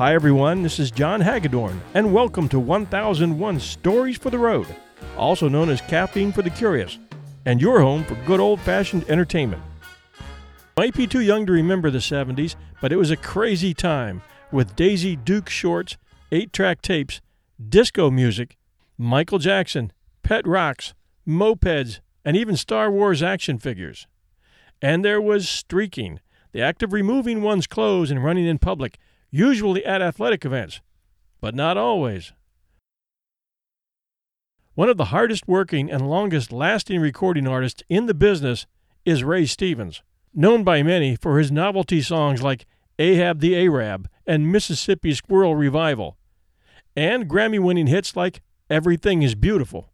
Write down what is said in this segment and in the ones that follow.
Hi, everyone. This is John Hagedorn, and welcome to 1001 Stories for the Road, also known as Caffeine for the Curious, and your home for good old fashioned entertainment. Might be too young to remember the 70s, but it was a crazy time with Daisy Duke shorts, 8 track tapes, disco music, Michael Jackson, pet rocks, mopeds, and even Star Wars action figures. And there was streaking, the act of removing one's clothes and running in public usually at athletic events, but not always. One of the hardest working and longest lasting recording artists in the business is Ray Stevens, known by many for his novelty songs like Ahab the Arab and Mississippi Squirrel Revival, and Grammy winning hits like Everything is Beautiful.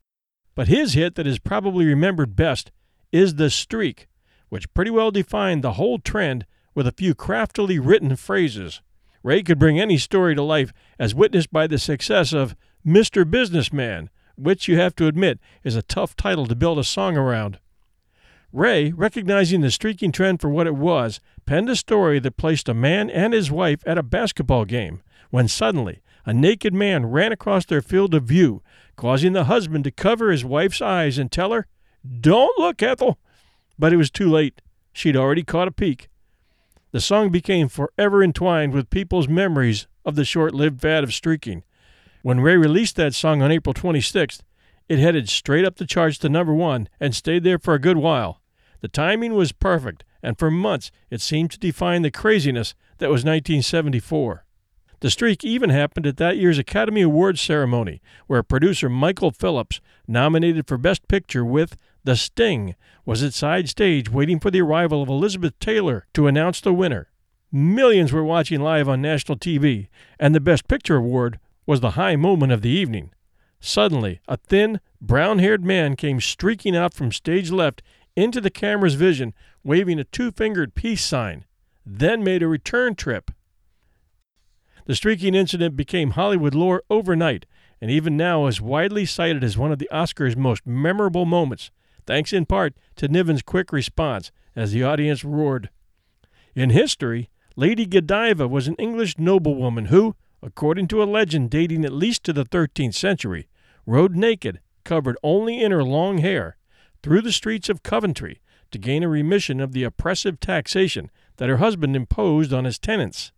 But his hit that is probably remembered best is The Streak, which pretty well defined the whole trend with a few craftily written phrases. Ray could bring any story to life, as witnessed by the success of Mr. Businessman, which you have to admit is a tough title to build a song around. Ray, recognizing the streaking trend for what it was, penned a story that placed a man and his wife at a basketball game when suddenly a naked man ran across their field of view, causing the husband to cover his wife's eyes and tell her, Don't look, Ethel! But it was too late. She'd already caught a peek. The song became forever entwined with people's memories of the short lived fad of streaking. When Ray released that song on April 26th, it headed straight up the charts to number one and stayed there for a good while. The timing was perfect, and for months it seemed to define the craziness that was 1974. The streak even happened at that year's Academy Awards ceremony, where producer Michael Phillips, nominated for Best Picture with The Sting, was at side stage waiting for the arrival of Elizabeth Taylor to announce the winner. Millions were watching live on national TV, and the Best Picture award was the high moment of the evening. Suddenly, a thin, brown haired man came streaking out from stage left into the camera's vision, waving a two fingered peace sign, then made a return trip the streaking incident became Hollywood lore overnight, and even now is widely cited as one of the Oscars' most memorable moments, thanks in part to Niven's quick response as the audience roared. In history, Lady Godiva was an English noblewoman who, according to a legend dating at least to the 13th century, rode naked, covered only in her long hair, through the streets of Coventry to gain a remission of the oppressive taxation that her husband imposed on his tenants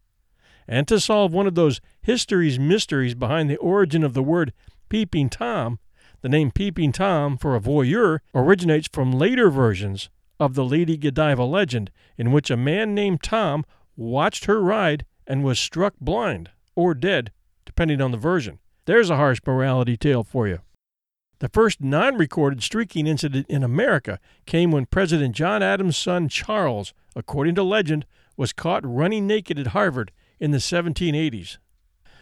and to solve one of those history's mysteries behind the origin of the word peeping Tom, the name peeping Tom for a voyeur originates from later versions of the Lady Godiva legend, in which a man named Tom watched her ride and was struck blind or dead, depending on the version. There's a harsh morality tale for you. The first non recorded streaking incident in America came when President John Adams' son Charles, according to legend, was caught running naked at Harvard in the 1780s.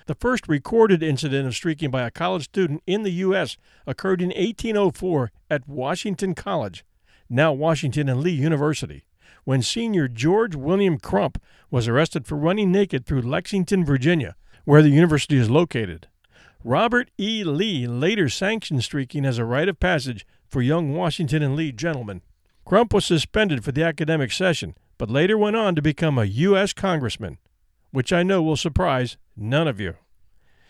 The first recorded incident of streaking by a college student in the U.S. occurred in 1804 at Washington College, now Washington and Lee University, when senior George William Crump was arrested for running naked through Lexington, Virginia, where the university is located. Robert E. Lee later sanctioned streaking as a rite of passage for young Washington and Lee gentlemen. Crump was suspended for the academic session, but later went on to become a U.S. congressman which I know will surprise none of you.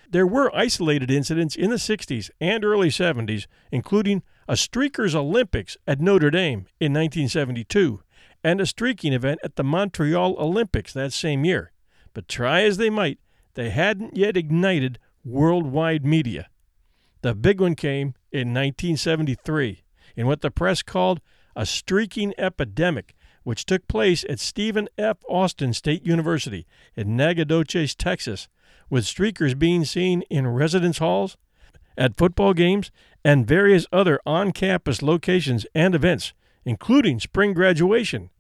There were isolated incidents in the 60s and early 70s, including a Streakers Olympics at Notre Dame in 1972 and a streaking event at the Montreal Olympics that same year. But try as they might, they hadn't yet ignited worldwide media. The big one came in 1973 in what the press called a streaking epidemic, which took place at Stephen F. Austin State University in Nacogdoches, Texas, with streakers being seen in residence halls, at football games, and various other on campus locations and events, including spring graduation.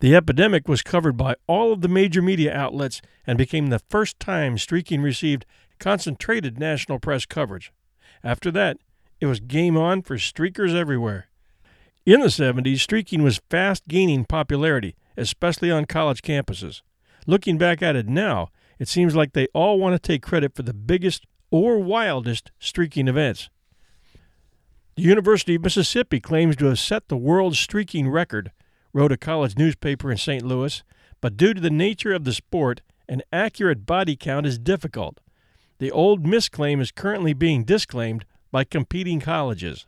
The epidemic was covered by all of the major media outlets and became the first time streaking received concentrated national press coverage. After that, it was game on for streakers everywhere. In the 70s, streaking was fast gaining popularity, especially on college campuses. Looking back at it now, it seems like they all want to take credit for the biggest or wildest streaking events. The University of Mississippi claims to have set the world streaking record, wrote a college newspaper in St. Louis, but due to the nature of the sport, an accurate body count is difficult. The Ole Miss claim is currently being disclaimed by competing colleges.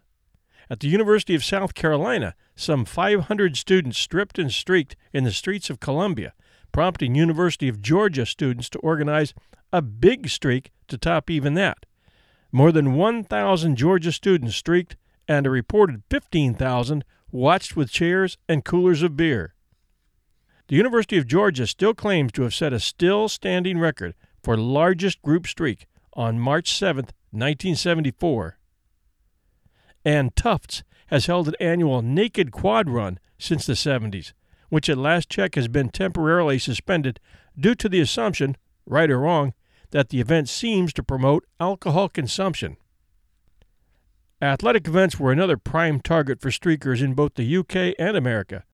At the University of South Carolina, some 500 students stripped and streaked in the streets of Columbia, prompting University of Georgia students to organize a big streak to top even that. More than 1,000 Georgia students streaked, and a reported 15,000 watched with chairs and coolers of beer. The University of Georgia still claims to have set a still standing record for largest group streak on March 7, 1974. And Tufts has held an annual naked quad run since the 70s, which at last check has been temporarily suspended due to the assumption, right or wrong, that the event seems to promote alcohol consumption. Athletic events were another prime target for streakers in both the UK and America.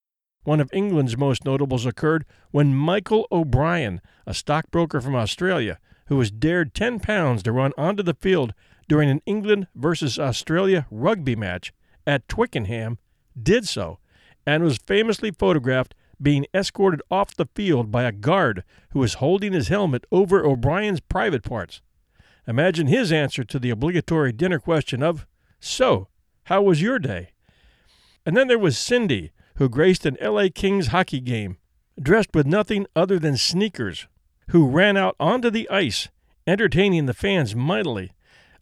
One of England's most notables occurred when Michael O'Brien, a stockbroker from Australia, who was dared 10 pounds to run onto the field during an England versus Australia rugby match at Twickenham, did so, and was famously photographed being escorted off the field by a guard who was holding his helmet over O'Brien's private parts. Imagine his answer to the obligatory dinner question of, So, how was your day? And then there was Cindy, who graced an LA Kings hockey game, dressed with nothing other than sneakers, who ran out onto the ice, entertaining the fans mightily,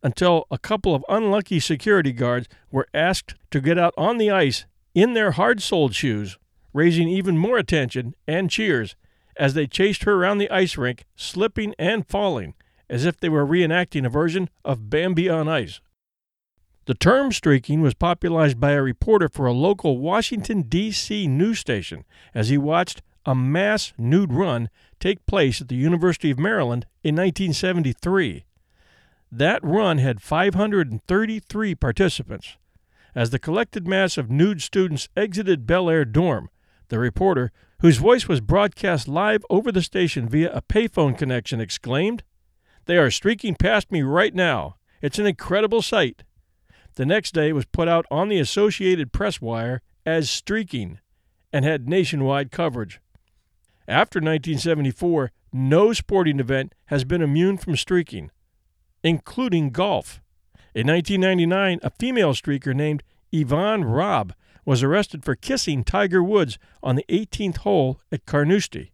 until a couple of unlucky security guards were asked to get out on the ice in their hard soled shoes raising even more attention and cheers as they chased her around the ice rink, slipping and falling, as if they were reenacting a version of Bambi on Ice. The term streaking was popularized by a reporter for a local Washington, D.C. news station as he watched a mass nude run take place at the University of Maryland in 1973. That run had 533 participants. As the collected mass of nude students exited Bel Air dorm, the reporter, whose voice was broadcast live over the station via a payphone connection, exclaimed, They are streaking past me right now. It's an incredible sight. The next day was put out on the Associated Press wire as streaking and had nationwide coverage. After 1974, no sporting event has been immune from streaking, including golf. In 1999, a female streaker named Yvonne Rabb was arrested for kissing Tiger Woods on the 18th hole at Carnoustie.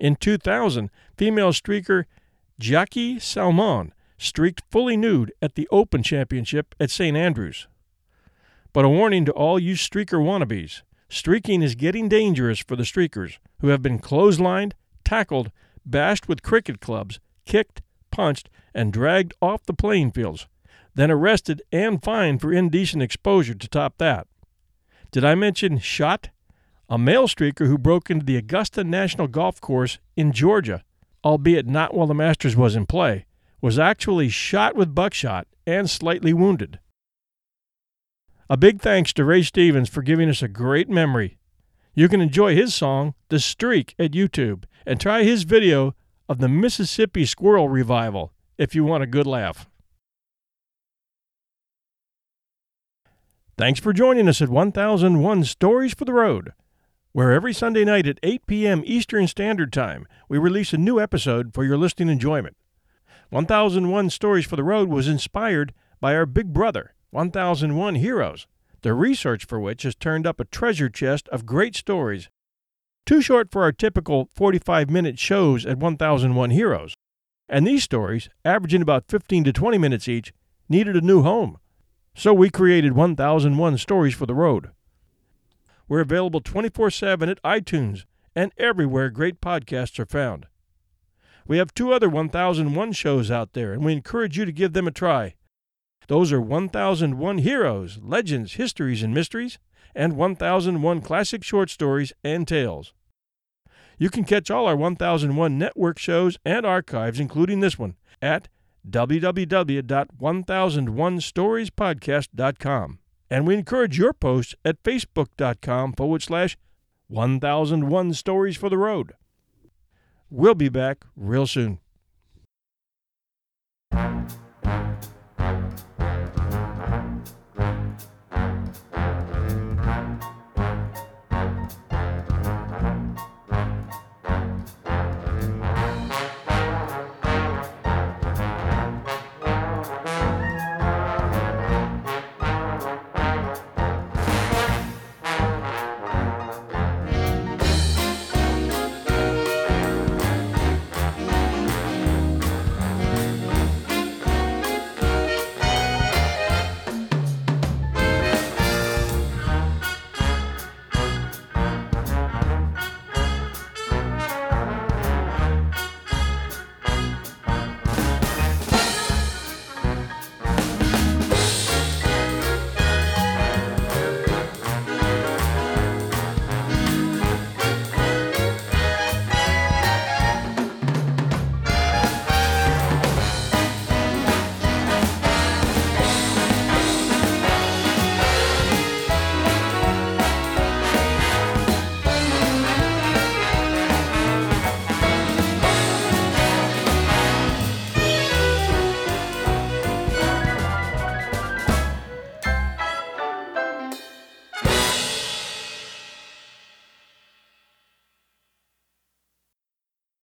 In 2000, female streaker Jackie Salmon streaked fully nude at the Open Championship at St. Andrews. But a warning to all you streaker wannabes streaking is getting dangerous for the streakers, who have been clotheslined, tackled, bashed with cricket clubs, kicked, punched, and dragged off the playing fields, then arrested and fined for indecent exposure to top that. Did I mention shot? A male streaker who broke into the Augusta National Golf Course in Georgia, albeit not while the Masters was in play, was actually shot with buckshot and slightly wounded. A big thanks to Ray Stevens for giving us a great memory. You can enjoy his song, The Streak, at YouTube and try his video of the Mississippi Squirrel Revival if you want a good laugh. Thanks for joining us at 1001 Stories for the Road, where every Sunday night at 8 p.m. Eastern Standard Time we release a new episode for your listening enjoyment. 1001 Stories for the Road was inspired by our big brother, 1001 Heroes, the research for which has turned up a treasure chest of great stories. Too short for our typical 45 minute shows at 1001 Heroes. And these stories, averaging about 15 to 20 minutes each, needed a new home. So we created 1001 Stories for the Road. We're available 24 7 at iTunes and everywhere great podcasts are found. We have two other 1001 shows out there, and we encourage you to give them a try. Those are 1001 Heroes, Legends, Histories, and Mysteries, and 1001 Classic Short Stories and Tales. You can catch all our 1001 network shows and archives, including this one, at www.1001storiespodcast.com. And we encourage your posts at facebook.com forward slash 1001 Stories for the Road. We'll be back real soon.